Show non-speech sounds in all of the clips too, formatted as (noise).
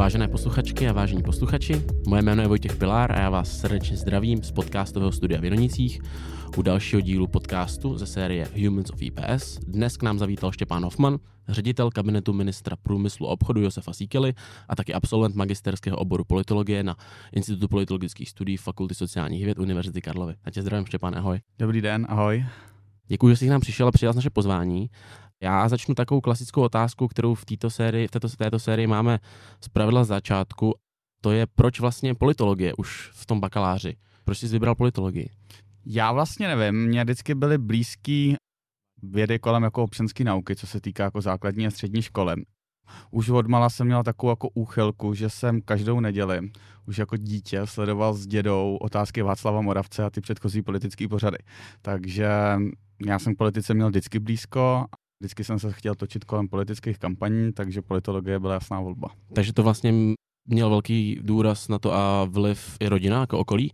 Vážené posluchačky a vážení posluchači, moje jméno je Vojtěch Pilár a já vás srdečně zdravím z podcastového studia v Janonicích u dalšího dílu podcastu ze série Humans of IPS. Dnes k nám zavítal Štěpán Hoffman, ředitel kabinetu ministra průmyslu a obchodu Josefa Síkely a taky absolvent magisterského oboru politologie na Institutu politologických studií Fakulty sociálních věd Univerzity Karlovy. A tě zdravím, Štěpán, ahoj. Dobrý den, ahoj. Děkuji, že jsi k nám přišel a přijal naše pozvání. Já začnu takovou klasickou otázkou, kterou v této sérii, v této, této sérii máme z pravidla začátku. To je, proč vlastně politologie už v tom bakaláři? Proč jsi vybral politologii? Já vlastně nevím, mě vždycky byly blízký vědy kolem jako občanské nauky, co se týká jako základní a střední školy. Už od mala jsem měl takovou jako úchylku, že jsem každou neděli, už jako dítě, sledoval s dědou otázky Václava Moravce a ty předchozí politické pořady. Takže já jsem k politice měl vždycky blízko Vždycky jsem se chtěl točit kolem politických kampaní, takže politologie byla jasná volba. Takže to vlastně měl velký důraz na to a vliv i rodina jako okolí?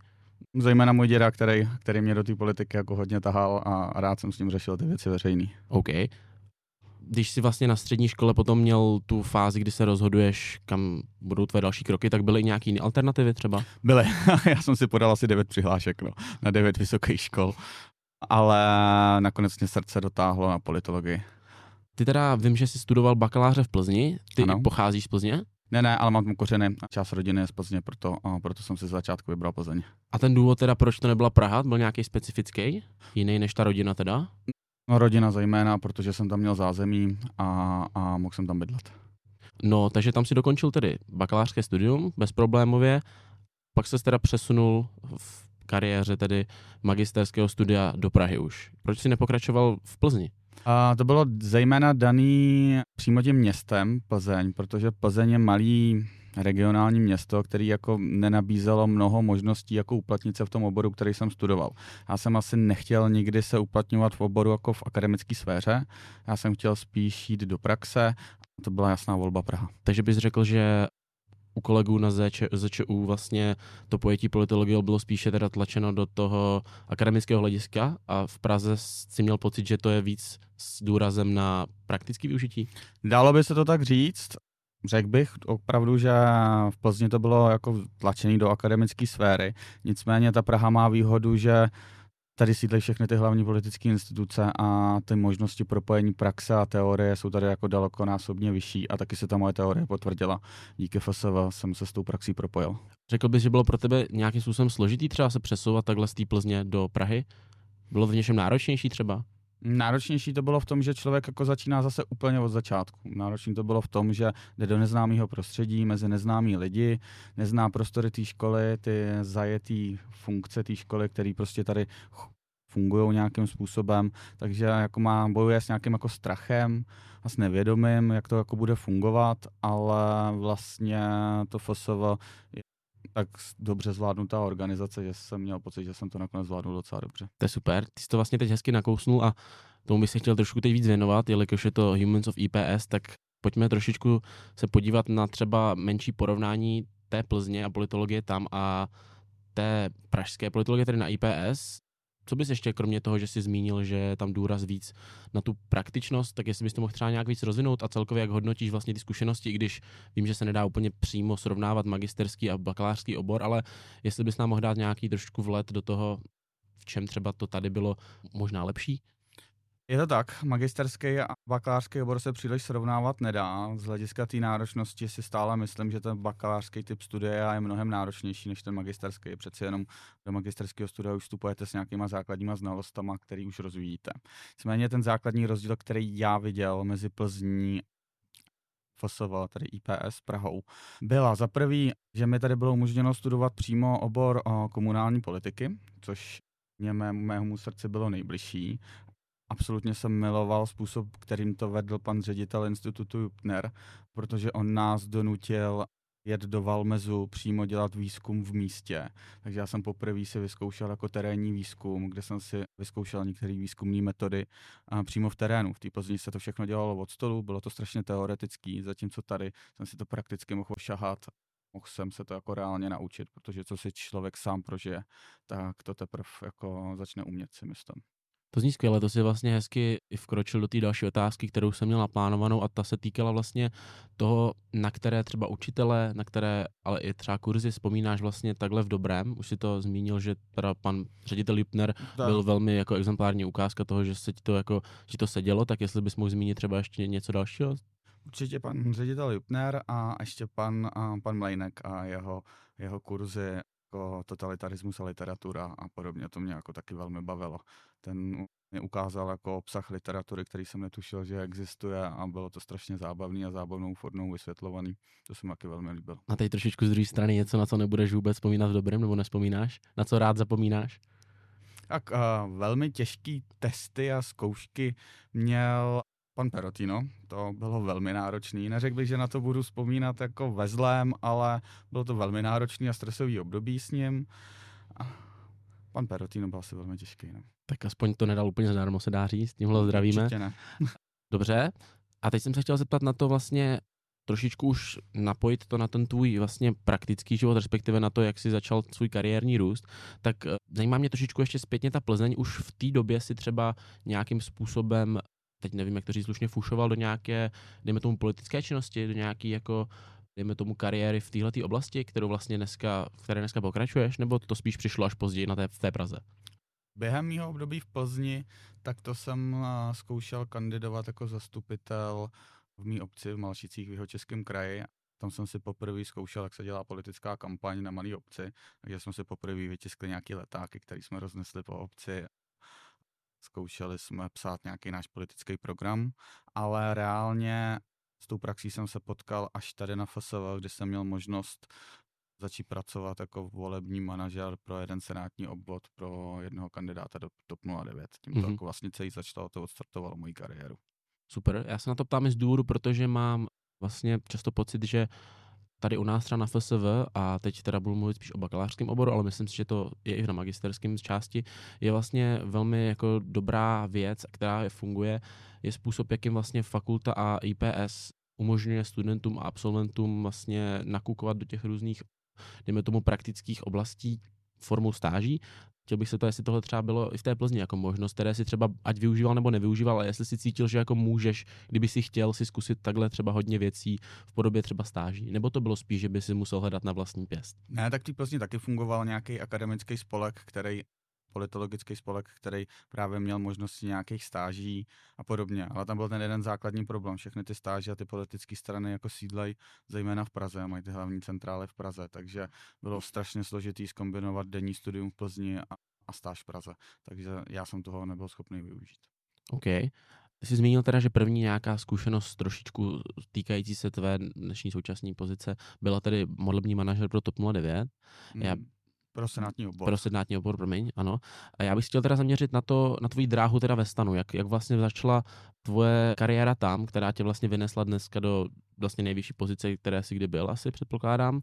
Zejména můj děda, který, který mě do té politiky jako hodně tahal a rád jsem s ním řešil ty věci veřejný. OK. Když jsi vlastně na střední škole potom měl tu fázi, kdy se rozhoduješ, kam budou tvé další kroky, tak byly nějaké alternativy třeba? Byly. (laughs) Já jsem si podal asi devět přihlášek no, na devět vysokých škol, ale nakonec mě srdce dotáhlo na politologii. Ty teda vím, že jsi studoval bakaláře v Plzni. Ty ano. pocházíš z Plzně? Ne, ne, ale mám kořeny a část rodiny je z Plzně, proto, a proto jsem si z začátku vybral Plzeň. A ten důvod teda, proč to nebyla Praha, byl nějaký specifický? Jiný než ta rodina teda? No rodina zejména, protože jsem tam měl zázemí a, a mohl jsem tam bydlet. No, takže tam si dokončil tedy bakalářské studium bezproblémově, pak se teda přesunul v kariéře tedy magisterského studia do Prahy už. Proč si nepokračoval v Plzni? A to bylo zejména daný přímo tím městem Plzeň, protože Plzeň je malý regionální město, který jako nenabízelo mnoho možností jako uplatnit se v tom oboru, který jsem studoval. Já jsem asi nechtěl nikdy se uplatňovat v oboru jako v akademické sféře, já jsem chtěl spíš jít do praxe to byla jasná volba Praha. Takže bys řekl, že u kolegů na ZČ, ZČU vlastně to pojetí politologie bylo spíše teda tlačeno do toho akademického hlediska a v Praze si měl pocit, že to je víc s důrazem na praktické využití? Dalo by se to tak říct. Řekl bych opravdu, že v Plzni to bylo jako tlačený do akademické sféry. Nicméně ta Praha má výhodu, že tady sídlí všechny ty hlavní politické instituce a ty možnosti propojení praxe a teorie jsou tady jako dalekonásobně vyšší a taky se ta moje teorie potvrdila. Díky FSV jsem se s tou praxí propojil. Řekl bys, že bylo pro tebe nějakým způsobem složitý třeba se přesouvat takhle z té Plzně do Prahy? Bylo v něčem náročnější třeba? Náročnější to bylo v tom, že člověk jako začíná zase úplně od začátku. Náročný to bylo v tom, že jde do neznámého prostředí, mezi neznámí lidi, nezná prostory té školy, ty zajetý funkce té školy, které prostě tady fungují nějakým způsobem, takže jako má, bojuje s nějakým jako strachem a s nevědomím, jak to jako bude fungovat, ale vlastně to FSV tak dobře zvládnutá organizace, že jsem měl pocit, že jsem to nakonec zvládnul docela dobře. To je super. Ty jsi to vlastně teď hezky nakousnul a tomu bych se chtěl trošku teď víc věnovat, jelikož je to Humans of IPS, tak pojďme trošičku se podívat na třeba menší porovnání té Plzně a politologie tam a té pražské politologie, tedy na IPS. Co bys ještě, kromě toho, že jsi zmínil, že je tam důraz víc na tu praktičnost, tak jestli bys to mohl třeba nějak víc rozvinout a celkově jak hodnotíš vlastně ty zkušenosti, i když vím, že se nedá úplně přímo srovnávat magisterský a bakalářský obor, ale jestli bys nám mohl dát nějaký trošku vlet do toho, v čem třeba to tady bylo možná lepší? Je to tak, magisterský a bakalářský obor se příliš srovnávat nedá. Z hlediska té náročnosti si stále myslím, že ten bakalářský typ studia je mnohem náročnější než ten magisterský. Přeci jenom do magisterského studia už vstupujete s nějakýma základníma znalostama, který už rozvíjíte. Nicméně ten základní rozdíl, který já viděl mezi Plzní FSV, tedy IPS Prahou, byla za prvý, že mi tady bylo umožněno studovat přímo obor o komunální politiky, což mě mému srdci bylo nejbližší absolutně jsem miloval způsob, kterým to vedl pan ředitel institutu Jupner, protože on nás donutil jet do Valmezu, přímo dělat výzkum v místě. Takže já jsem poprvé si vyzkoušel jako terénní výzkum, kde jsem si vyzkoušel některé výzkumné metody a přímo v terénu. V té Plzni se to všechno dělalo od stolu, bylo to strašně teoretický, zatímco tady jsem si to prakticky mohl šahat mohl jsem se to jako reálně naučit, protože co si člověk sám prožije, tak to teprve jako začne umět si myslím. To zní skvěle, to si vlastně hezky i vkročil do té další otázky, kterou jsem měl naplánovanou a ta se týkala vlastně toho, na které třeba učitele, na které ale i třeba kurzy vzpomínáš vlastně takhle v dobrém. Už si to zmínil, že teda pan ředitel Lipner tak. byl velmi jako exemplární ukázka toho, že se ti to jako, že to sedělo, tak jestli bys mohl zmínit třeba ještě něco dalšího? Určitě pan ředitel Lipner a ještě pan, a pan Mlejnek a jeho, jeho kurzy jako totalitarismus a literatura a podobně. To mě jako taky velmi bavilo. Ten mě ukázal jako obsah literatury, který jsem netušil, že existuje a bylo to strašně zábavný a zábavnou formou vysvětlovaný. To se mi taky velmi líbilo. A teď trošičku z druhé strany něco, na co nebudeš vůbec vzpomínat v dobrém nebo nespomínáš? Na co rád zapomínáš? Tak uh, velmi těžký testy a zkoušky měl pan Perotino. To bylo velmi náročný. Neřekl bych, že na to budu vzpomínat jako ve zlém, ale bylo to velmi náročný a stresový období s ním. A pan Perotino byl asi velmi těžký. No. Tak aspoň to nedal úplně zadarmo, se dá říct. Tímhle zdravíme. Určitě ne. (laughs) Dobře. A teď jsem se chtěl zeptat na to vlastně, trošičku už napojit to na ten tvůj vlastně praktický život, respektive na to, jak jsi začal svůj kariérní růst, tak eh, zajímá mě trošičku ještě zpětně ta Plzeň. Už v té době si třeba nějakým způsobem teď nevím, jak to říct slušně, fušoval do nějaké, dejme tomu, politické činnosti, do nějaké jako dejme tomu kariéry v této oblasti, kterou vlastně dneska, v které dneska pokračuješ, nebo to spíš přišlo až později na té, v té Praze? Během mého období v Plzni, tak to jsem zkoušel kandidovat jako zastupitel v mý obci v Malšicích v jeho českém kraji. Tam jsem si poprvé zkoušel, jak se dělá politická kampaň na malé obci, takže jsme si poprvé vytiskli nějaké letáky, které jsme roznesli po obci zkoušeli jsme psát nějaký náš politický program, ale reálně s tou praxí jsem se potkal až tady na FSV, kde jsem měl možnost začít pracovat jako volební manažer pro jeden senátní obvod pro jednoho kandidáta do TOP 09. Tím to mm-hmm. jako vlastně celý začalo, to odstartovalo moji kariéru. Super, já se na to ptám i z důvodu, protože mám vlastně často pocit, že tady u nás třeba na FSV, a teď teda budu mluvit spíš o bakalářském oboru, ale myslím si, že to je i na magisterském části, je vlastně velmi jako dobrá věc, která je funguje, je způsob, jakým vlastně fakulta a IPS umožňuje studentům a absolventům vlastně nakukovat do těch různých, dejme tomu, praktických oblastí formou stáží, chtěl bych se to, jestli tohle třeba bylo i v té Plzni jako možnost, které si třeba ať využíval nebo nevyužíval, ale jestli si cítil, že jako můžeš, kdyby si chtěl si zkusit takhle třeba hodně věcí v podobě třeba stáží, nebo to bylo spíš, že by si musel hledat na vlastní pěst? Ne, tak v Plzni taky fungoval nějaký akademický spolek, který politologický spolek, který právě měl možnosti nějakých stáží a podobně. Ale tam byl ten jeden základní problém. Všechny ty stáže a ty politické strany jako sídlej zejména v Praze a mají ty hlavní centrály v Praze, takže bylo strašně složitý zkombinovat denní studium v Plzni a, a stáž v Praze. Takže já jsem toho nebyl schopný využít. OK. Ty jsi zmínil teda, že první nějaká zkušenost trošičku týkající se tvé dnešní současné pozice byla tedy modlební manažer pro TOP 09. Mm. Já pro senátní obor. Pro senátní obor, promiň, ano. A já bych chtěl teda zaměřit na to, na tvoji dráhu teda ve stanu, jak, jak vlastně začala tvoje kariéra tam, která tě vlastně vynesla dneska do vlastně nejvyšší pozice, které si kdy byl, asi předpokládám,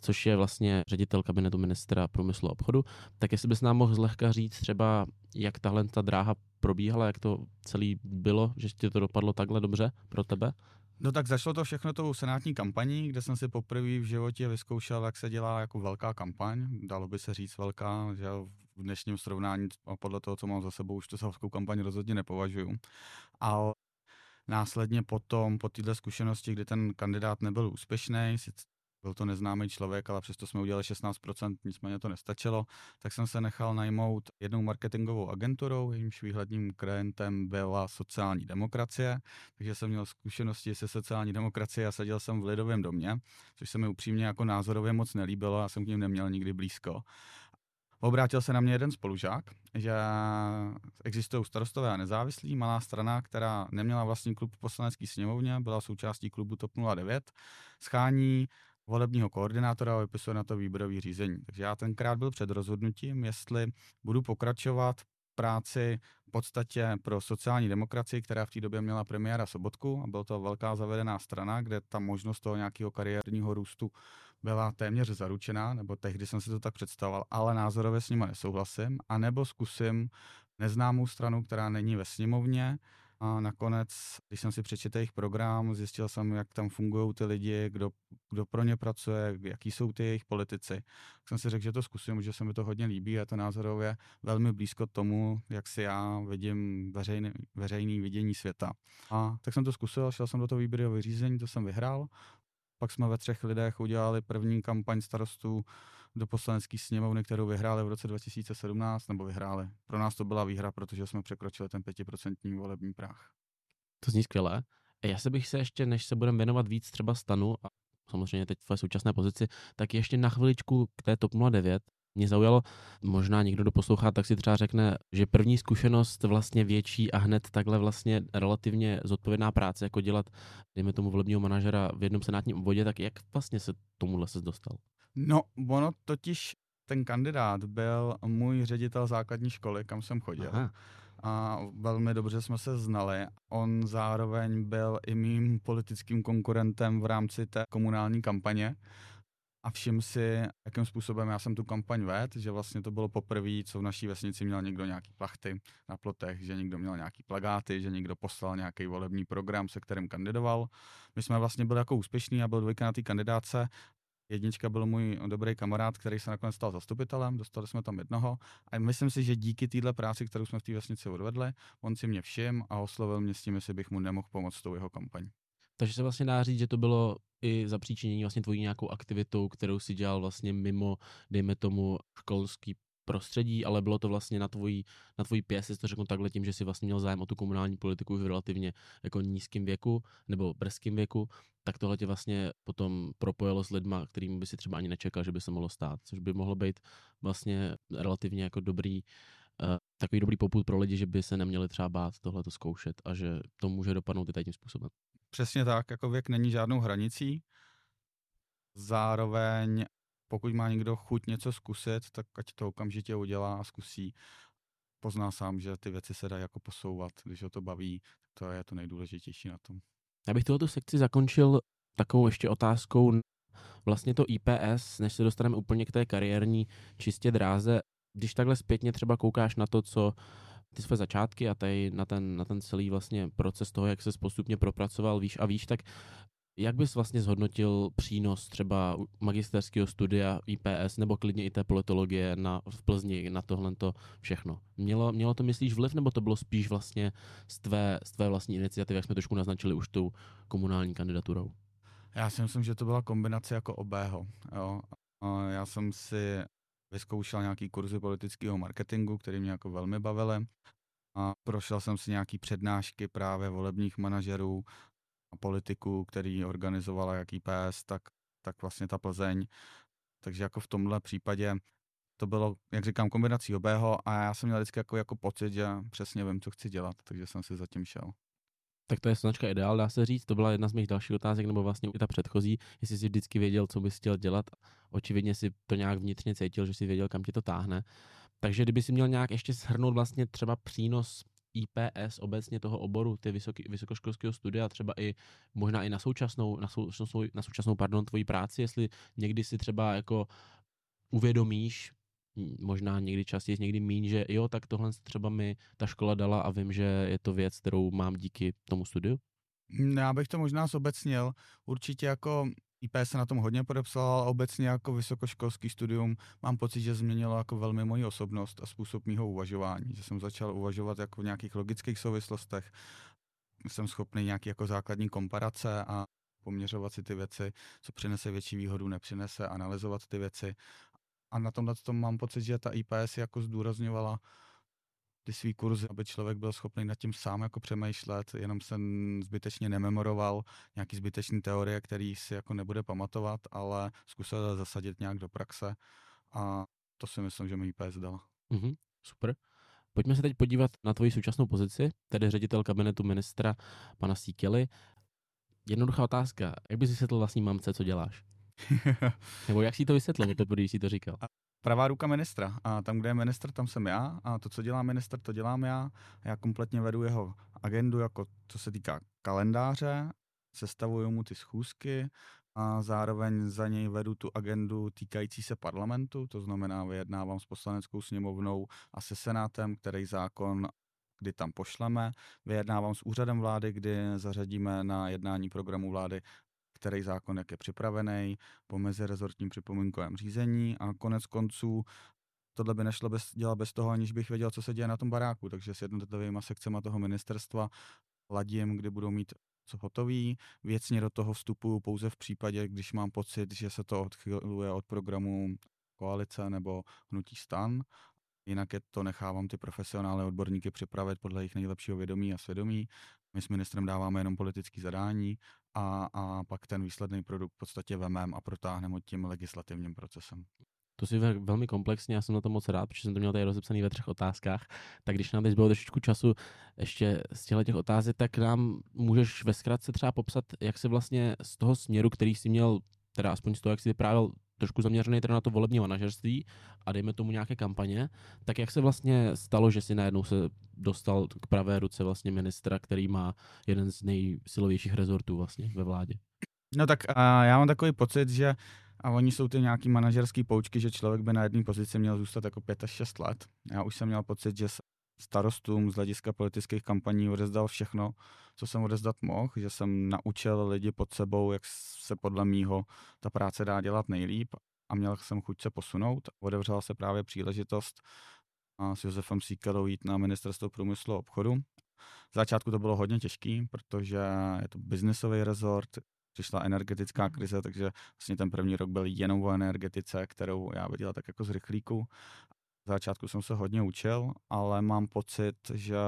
což je vlastně ředitel kabinetu ministra průmyslu a obchodu. Tak jestli bys nám mohl zlehka říct třeba, jak tahle ta dráha probíhala, jak to celý bylo, že ti to dopadlo takhle dobře pro tebe? No tak začalo to všechno tou senátní kampaní, kde jsem si poprvé v životě vyzkoušel, jak se dělá jako velká kampaň. Dalo by se říct velká, že v dnešním srovnání a podle toho, co mám za sebou, už to za velkou kampaň rozhodně nepovažuju. Ale následně potom, po této zkušenosti, kdy ten kandidát nebyl úspěšný, byl to neznámý člověk, ale přesto jsme udělali 16%, nicméně to nestačilo, tak jsem se nechal najmout jednou marketingovou agenturou, jejímž výhledním klientem byla sociální demokracie, takže jsem měl zkušenosti se sociální demokracií a seděl jsem v Lidovém domě, což se mi upřímně jako názorově moc nelíbilo a jsem k ním neměl nikdy blízko. Obrátil se na mě jeden spolužák, že existují starostové a nezávislí, malá strana, která neměla vlastní klub v sněmovně, byla součástí klubu TOP 09, schání volebního koordinátora a vypisuje na to výběrový řízení. Takže já tenkrát byl před rozhodnutím, jestli budu pokračovat práci v podstatě pro sociální demokracii, která v té době měla premiéra Sobotku a byla to velká zavedená strana, kde ta možnost toho nějakého kariérního růstu byla téměř zaručená, nebo tehdy jsem si to tak představoval, ale názorově s nimi nesouhlasím, anebo zkusím neznámou stranu, která není ve sněmovně, A nakonec, když jsem si přečetl jejich program, zjistil jsem, jak tam fungují ty lidi, kdo, kdo pro ně pracuje, jaký jsou ty jejich politici. Tak jsem si řekl, že to zkusím, že se mi to hodně líbí a to názorově velmi blízko tomu, jak si já vidím veřejný, veřejný vidění světa. A tak jsem to zkusil, šel jsem do toho výběrového řízení, to jsem vyhrál. Pak jsme ve třech lidech udělali první kampaň starostů do poslanecké sněmovny, kterou vyhráli v roce 2017, nebo vyhráli. Pro nás to byla výhra, protože jsme překročili ten pětiprocentní volební práh. To zní skvěle. Já se bych se ještě, než se budeme věnovat víc třeba stanu a samozřejmě teď v současné pozici, tak ještě na chviličku k té TOP 09. Mě zaujalo, možná někdo, kdo poslouchá, tak si třeba řekne, že první zkušenost vlastně větší a hned takhle vlastně relativně zodpovědná práce, jako dělat, dejme tomu, volebního manažera v jednom senátním obvodě, tak jak vlastně se tomuhle se dostal? No, ono totiž, ten kandidát byl můj ředitel základní školy, kam jsem chodil. Aha. A velmi dobře jsme se znali. On zároveň byl i mým politickým konkurentem v rámci té komunální kampaně. A všim si, jakým způsobem já jsem tu kampaň vedl, že vlastně to bylo poprvé, co v naší vesnici měl někdo nějaký plachty na plotech, že někdo měl nějaký plagáty, že někdo poslal nějaký volební program, se kterým kandidoval. My jsme vlastně byli jako úspěšní a byl dvojka na té kandidáce Jednička byl můj dobrý kamarád, který se nakonec stal zastupitelem, dostali jsme tam jednoho a myslím si, že díky téhle práci, kterou jsme v té vesnici odvedli, on si mě všim a oslovil mě s tím, jestli bych mu nemohl pomoct s tou jeho kampaní. Takže se vlastně dá říct, že to bylo i zapříčinění vlastně tvojí nějakou aktivitou, kterou si dělal vlastně mimo, dejme tomu, školský prostředí, ale bylo to vlastně na tvojí, na tvojí pěs, jestli to řeknu takhle tím, že si vlastně měl zájem o tu komunální politiku v relativně jako nízkém věku nebo brzkém věku, tak tohle tě vlastně potom propojilo s lidma, kterým by si třeba ani nečekal, že by se mohlo stát, což by mohlo být vlastně relativně jako dobrý, uh, takový dobrý poput pro lidi, že by se neměli třeba bát tohle to zkoušet a že to může dopadnout i tím způsobem. Přesně tak, jako věk není žádnou hranicí. Zároveň pokud má někdo chuť něco zkusit, tak ať to okamžitě udělá a zkusí. Pozná sám, že ty věci se dají jako posouvat, když ho to baví, to je to nejdůležitější na tom. Já bych tuto sekci zakončil takovou ještě otázkou. Vlastně to IPS, než se dostaneme úplně k té kariérní čistě dráze, když takhle zpětně třeba koukáš na to, co ty své začátky a tady na ten, na ten celý vlastně proces toho, jak se postupně propracoval výš a výš, tak jak bys vlastně zhodnotil přínos třeba magisterského studia IPS nebo klidně i té politologie na, v Plzni na tohle všechno? Mělo, mělo to, myslíš, vliv nebo to bylo spíš vlastně z tvé, z tvé vlastní iniciativy, jak jsme trošku naznačili už tou komunální kandidaturou? Já si myslím, že to byla kombinace jako obého. Jo. Já jsem si vyzkoušel nějaký kurzy politického marketingu, který mě jako velmi bavily. A prošel jsem si nějaký přednášky právě volebních manažerů politiků, který organizovala jak IPS, tak, tak vlastně ta Plzeň. Takže jako v tomhle případě to bylo, jak říkám, kombinací obého a já jsem měl vždycky jako, jako pocit, že přesně vím, co chci dělat, takže jsem si zatím šel. Tak to je značka ideál, dá se říct. To byla jedna z mých dalších otázek, nebo vlastně i ta předchozí, jestli jsi vždycky věděl, co bys chtěl dělat. Očividně si to nějak vnitřně cítil, že si věděl, kam tě to táhne. Takže kdyby si měl nějak ještě shrnout vlastně třeba přínos IPS obecně toho oboru, ty vysoký, vysokoškolského studia, třeba i možná i na současnou, na současnou, na současnou pardon, tvoji práci, jestli někdy si třeba jako uvědomíš, možná někdy častěji, někdy míň, že jo, tak tohle třeba mi ta škola dala a vím, že je to věc, kterou mám díky tomu studiu? Já bych to možná zobecnil. Určitě jako IP se na tom hodně podepsal, ale obecně jako vysokoškolský studium mám pocit, že změnilo jako velmi moji osobnost a způsob mýho uvažování, že jsem začal uvažovat jako v nějakých logických souvislostech, jsem schopný nějaký jako základní komparace a poměřovat si ty věci, co přinese větší výhodu, nepřinese, analyzovat ty věci. A na tomhle tom mám pocit, že ta IPS jako zdůrazňovala ty svý kurzy, aby člověk byl schopný nad tím sám jako přemýšlet, jenom se zbytečně nememoroval nějaký zbytečný teorie, který si jako nebude pamatovat, ale zkusil zasadit nějak do praxe a to si myslím, že mi IPS dala. Mm-hmm, super. Pojďme se teď podívat na tvoji současnou pozici, tedy ředitel kabinetu ministra pana Síkely. Jednoduchá otázka. Jak bys vysvětlil vlastní mamce, co děláš? (laughs) Nebo jak si to vysvětlil, to když jsi to říkal? Pravá ruka ministra. A tam, kde je ministr, tam jsem já. A to, co dělá ministr, to dělám já. Já kompletně vedu jeho agendu, jako co se týká kalendáře, sestavuju mu ty schůzky a zároveň za něj vedu tu agendu týkající se parlamentu, to znamená vyjednávám s poslaneckou sněmovnou a se senátem, který zákon kdy tam pošleme. Vyjednávám s úřadem vlády, kdy zařadíme na jednání programu vlády který zákon jak je připravený, po mezirezortním připomínkovém řízení a konec konců tohle by nešlo bez, dělat bez toho, aniž bych věděl, co se děje na tom baráku. Takže s jednotlivými sekcemi toho ministerstva ladím, kdy budou mít co hotový. Věcně do toho vstupuju pouze v případě, když mám pocit, že se to odchyluje od programu koalice nebo hnutí stan. Jinak je to nechávám ty profesionálně odborníky připravit podle jejich nejlepšího vědomí a svědomí. My s ministrem dáváme jenom politické zadání a, a pak ten výsledný produkt v podstatě vememe a protáhneme tím legislativním procesem. To si velmi komplexně, já jsem na to moc rád, protože jsem to měl tady rozepsaný ve třech otázkách. Tak když nám teď bylo trošičku času ještě z těchto těch otázek, tak nám můžeš ve zkratce třeba popsat, jak se vlastně z toho směru, který jsi měl, teda aspoň z toho, jak jsi vyprávěl, trošku zaměřený teda na to volební manažerství a dejme tomu nějaké kampaně, tak jak se vlastně stalo, že si najednou se dostal k pravé ruce vlastně ministra, který má jeden z nejsilovějších rezortů vlastně ve vládě? No tak a já mám takový pocit, že a oni jsou ty nějaký manažerský poučky, že člověk by na jedné pozici měl zůstat jako 5 až 6 let. Já už jsem měl pocit, že starostům z hlediska politických kampaní odezdal všechno, co jsem odezdat mohl, že jsem naučil lidi pod sebou, jak se podle mýho ta práce dá dělat nejlíp a měl jsem chuť se posunout. Odevřela se právě příležitost s Josefem Síkelou jít na ministerstvo průmyslu a obchodu. V začátku to bylo hodně těžký, protože je to biznisový rezort, přišla energetická krize, takže vlastně ten první rok byl jenom o energetice, kterou já viděla tak jako z rychlíku. V začátku jsem se hodně učil, ale mám pocit, že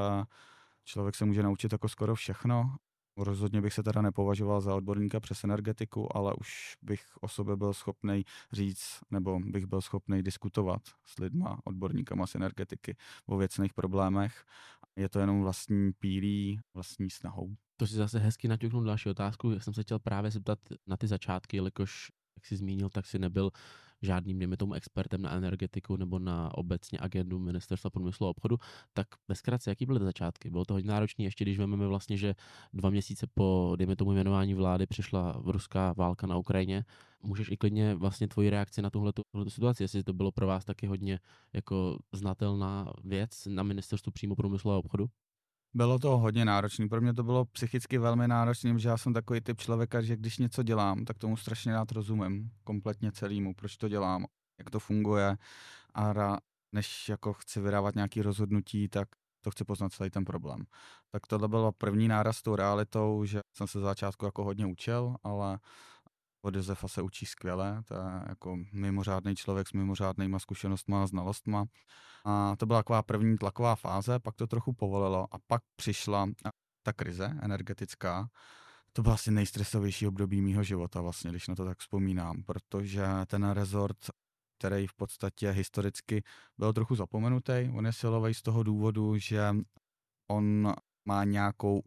člověk se může naučit jako skoro všechno. Rozhodně bych se teda nepovažoval za odborníka přes energetiku, ale už bych o sobě byl schopný říct, nebo bych byl schopný diskutovat s lidma, odborníkama z energetiky o věcných problémech. Je to jenom vlastní pílí, vlastní snahou. To si zase hezky naťuknu další otázku. Jak jsem se chtěl právě zeptat na ty začátky, jelikož, jak jsi zmínil, tak si nebyl žádným, dejme tomu, expertem na energetiku nebo na obecně agendu ministerstva průmyslu a obchodu, tak bezkrátce, jaký byly začátky? Bylo to hodně náročné, ještě když vezmeme vlastně, že dva měsíce po, dejme tomu, jmenování vlády přišla ruská válka na Ukrajině. Můžeš i klidně vlastně tvoji reakci na tuhle situaci, jestli to bylo pro vás taky hodně jako znatelná věc na ministerstvu přímo průmyslu a obchodu? Bylo to hodně náročné. Pro mě to bylo psychicky velmi náročné, že já jsem takový typ člověka, že když něco dělám, tak tomu strašně rád rozumím. Kompletně celému, proč to dělám, jak to funguje. A než jako chci vydávat nějaké rozhodnutí, tak to chci poznat celý ten problém. Tak tohle bylo první náraz tou realitou, že jsem se za začátku jako hodně učil, ale od Josefa se učí skvěle, to je jako mimořádný člověk s mimořádnýma zkušenostma a znalostma. A to byla taková první tlaková fáze, pak to trochu povolilo a pak přišla ta krize energetická. To byl asi nejstresovější období mýho života vlastně, když na to tak vzpomínám, protože ten rezort který v podstatě historicky byl trochu zapomenutý. On je silový z toho důvodu, že on má nějakou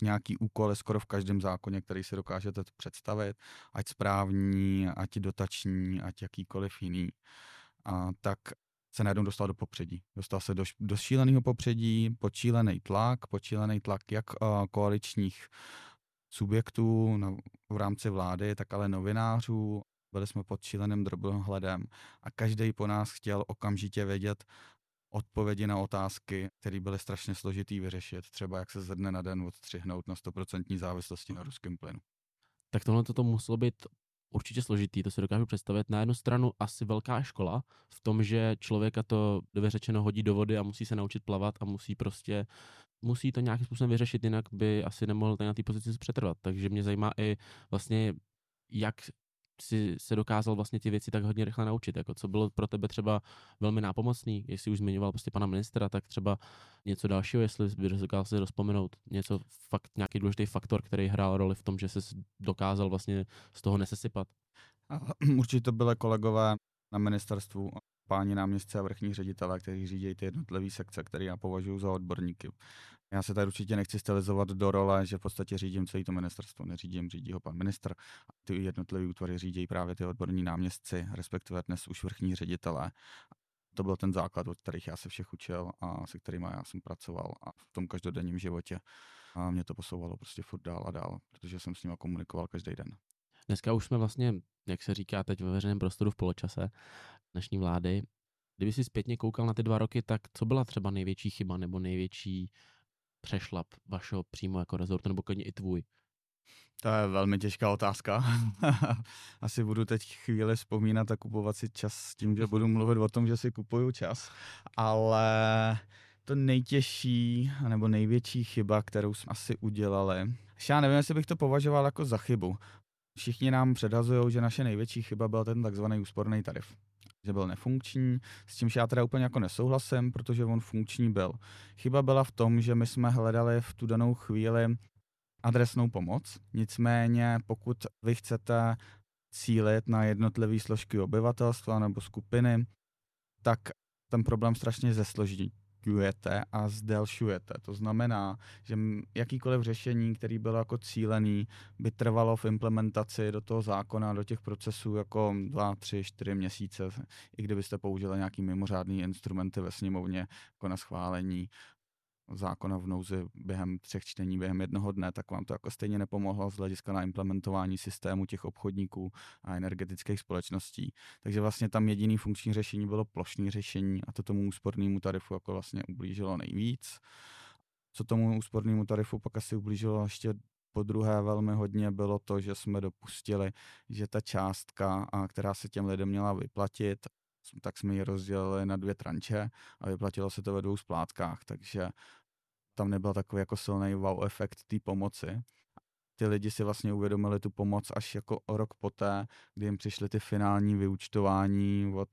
nějaký úkoly skoro v každém zákoně, který si dokážete představit, ať správní, ať dotační, ať jakýkoliv jiný, a tak se najednou dostal do popředí. Dostal se do, do šíleného popředí, počílený tlak, počílený tlak jak uh, koaličních subjektů na, v rámci vlády, tak ale novinářů. Byli jsme pod šíleným drobnohledem a každý po nás chtěl okamžitě vědět, odpovědi na otázky, které byly strašně složitý vyřešit, třeba jak se ze dne na den odstřihnout na 100% závislosti na ruském plynu. Tak tohle to muselo být určitě složitý, to si dokážu představit. Na jednu stranu asi velká škola v tom, že člověka to dobře řečeno hodí do vody a musí se naučit plavat a musí prostě musí to nějakým způsobem vyřešit, jinak by asi nemohl na té pozici přetrvat. Takže mě zajímá i vlastně, jak si se dokázal vlastně ty věci tak hodně rychle naučit? Jako co bylo pro tebe třeba velmi nápomocný? Jestli už zmiňoval prostě pana ministra, tak třeba něco dalšího, jestli by dokázal si rozpomenout něco, fakt, nějaký důležitý faktor, který hrál roli v tom, že se dokázal vlastně z toho nesesypat? (clears throat) Určitě to byly kolegové na ministerstvu páni náměstci a vrchní ředitele, kteří řídí ty jednotlivé sekce, které já považuji za odborníky. Já se tady určitě nechci stylizovat do role, že v podstatě řídím celé to ministerstvo, neřídím, řídí ho pan ministr. A ty jednotlivé útvary řídí právě ty odborní náměstci, respektive dnes už vrchní ředitelé. To byl ten základ, od kterých já se všech učil a se kterými já jsem pracoval a v tom každodenním životě. A mě to posouvalo prostě furt dál a dál, protože jsem s nimi komunikoval každý den. Dneska už jsme vlastně, jak se říká teď ve veřejném prostoru v poločase dnešní vlády. Kdyby si zpětně koukal na ty dva roky, tak co byla třeba největší chyba nebo největší přešlap vašeho přímo jako rezortu, nebo klidně i tvůj? To je velmi těžká otázka. (laughs) Asi budu teď chvíli vzpomínat a kupovat si čas s tím, že budu mluvit o tom, že si kupuju čas. Ale to nejtěžší nebo největší chyba, kterou jsme asi udělali, já nevím, jestli bych to považoval jako za chybu. Všichni nám předhazují, že naše největší chyba byl ten takzvaný úsporný tarif že byl nefunkční, s čímž já teda úplně jako nesouhlasím, protože on funkční byl. Chyba byla v tom, že my jsme hledali v tu danou chvíli adresnou pomoc, nicméně pokud vy chcete cílit na jednotlivé složky obyvatelstva nebo skupiny, tak ten problém strašně zesloží zkratkujete a zdelšujete. To znamená, že jakýkoliv řešení, který bylo jako cílený, by trvalo v implementaci do toho zákona, do těch procesů jako dva, tři, čtyři měsíce, i kdybyste použili nějaký mimořádný instrumenty ve sněmovně jako na schválení zákona v nouzi během třech čtení, během jednoho dne, tak vám to jako stejně nepomohlo z hlediska na implementování systému těch obchodníků a energetických společností. Takže vlastně tam jediný funkční řešení bylo plošné řešení a to tomu úspornému tarifu jako vlastně ublížilo nejvíc. Co tomu úspornému tarifu pak asi ublížilo ještě po druhé velmi hodně bylo to, že jsme dopustili, že ta částka, která se těm lidem měla vyplatit, tak jsme ji rozdělili na dvě tranče a vyplatilo se to ve dvou splátkách, takže tam nebyl takový jako silný wow efekt té pomoci. Ty lidi si vlastně uvědomili tu pomoc až jako o rok poté, kdy jim přišly ty finální vyučtování od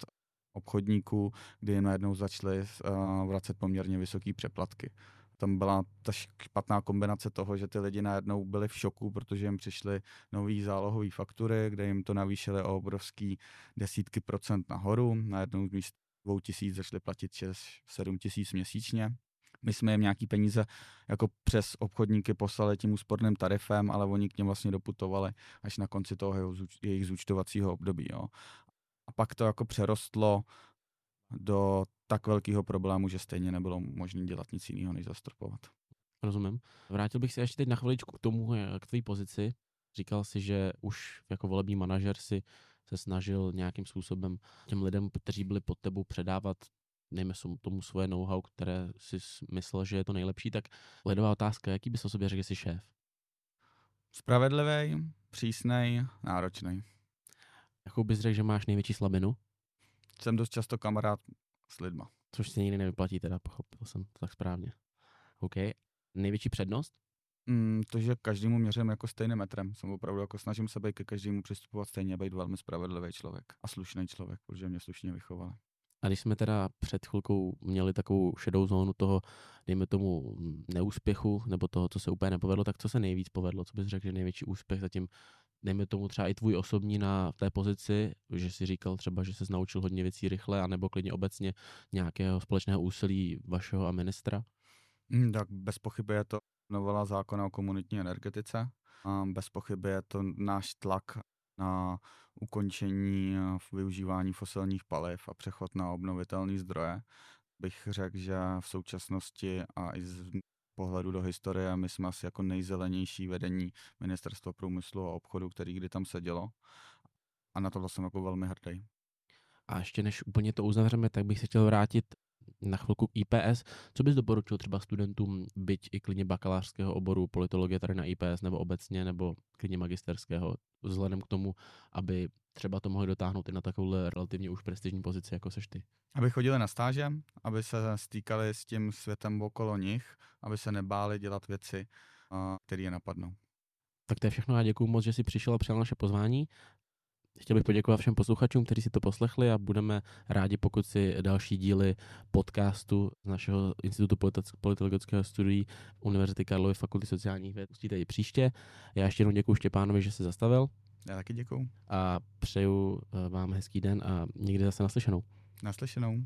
obchodníků, kdy jim najednou začaly uh, vracet poměrně vysoké přeplatky. Tam byla ta špatná kombinace toho, že ty lidi najednou byli v šoku, protože jim přišly nové zálohové faktury, kde jim to navýšili o obrovský desítky procent nahoru. Najednou z míst 2000 začali platit 6-7 tisíc měsíčně my jsme jim nějaký peníze jako přes obchodníky poslali tím úsporným tarifem, ale oni k něm vlastně doputovali až na konci toho jejich zúčtovacího období. Jo. A pak to jako přerostlo do tak velkého problému, že stejně nebylo možné dělat nic jiného, než zastropovat. Rozumím. Vrátil bych se ještě teď na chviličku k tomu, k tvé pozici. Říkal si, že už jako volební manažer si se snažil nějakým způsobem těm lidem, kteří byli pod tebou, předávat dejme tomu svoje know-how, které si myslel, že je to nejlepší, tak ledová otázka, jaký bys o sobě řekl, že jsi šéf? Spravedlivý, přísnej, náročný. Jakou bys řekl, že máš největší slabinu? Jsem dost často kamarád s lidma. Což si nikdy nevyplatí, teda pochopil jsem to tak správně. OK. Největší přednost? Mm, to, že každému měřím jako stejným metrem. Jsem opravdu jako snažím se být ke každému přistupovat stejně, být velmi spravedlivý člověk a slušný člověk, protože mě slušně vychovali. A když jsme teda před chvilkou měli takovou šedou zónu toho, dejme tomu, neúspěchu, nebo toho, co se úplně nepovedlo, tak co se nejvíc povedlo? Co bys řekl, že největší úspěch zatím, dejme tomu třeba i tvůj osobní na té pozici, že si říkal třeba, že se naučil hodně věcí rychle, anebo klidně obecně nějakého společného úsilí vašeho a ministra? Hmm, tak bez pochyby je to novela zákona o komunitní energetice. Bez pochyby je to náš tlak na ukončení eh, využívání fosilních paliv a přechod na obnovitelné zdroje. Bych řekl, že v současnosti a i z pohledu do historie my jsme asi jako nejzelenější vedení Ministerstva průmyslu a obchodu, který kdy tam sedělo. A na to jsem jako velmi hrdý. A ještě než úplně to uzavřeme, tak bych se chtěl vrátit na chvilku IPS. Co bys doporučil třeba studentům, byť i klidně bakalářského oboru politologie tady na IPS, nebo obecně, nebo klidně magisterského, vzhledem k tomu, aby třeba to mohli dotáhnout i na takovou relativně už prestižní pozici, jako seš ty? Aby chodili na stáže, aby se stýkali s tím světem okolo nich, aby se nebáli dělat věci, které je napadnou. Tak to je všechno. Já děkuji moc, že jsi přišel a přijal naše pozvání. Chtěl bych poděkovat všem posluchačům, kteří si to poslechli a budeme rádi, pokud si další díly podcastu z našeho Institutu politologického studií Univerzity Karlovy Fakulty sociálních věd pustíte i příště. Já ještě jednou děkuji Štěpánovi, že se zastavil. Já taky děkuji. A přeju eh, vám hezký den a někdy zase naslyšenou. Naslyšenou.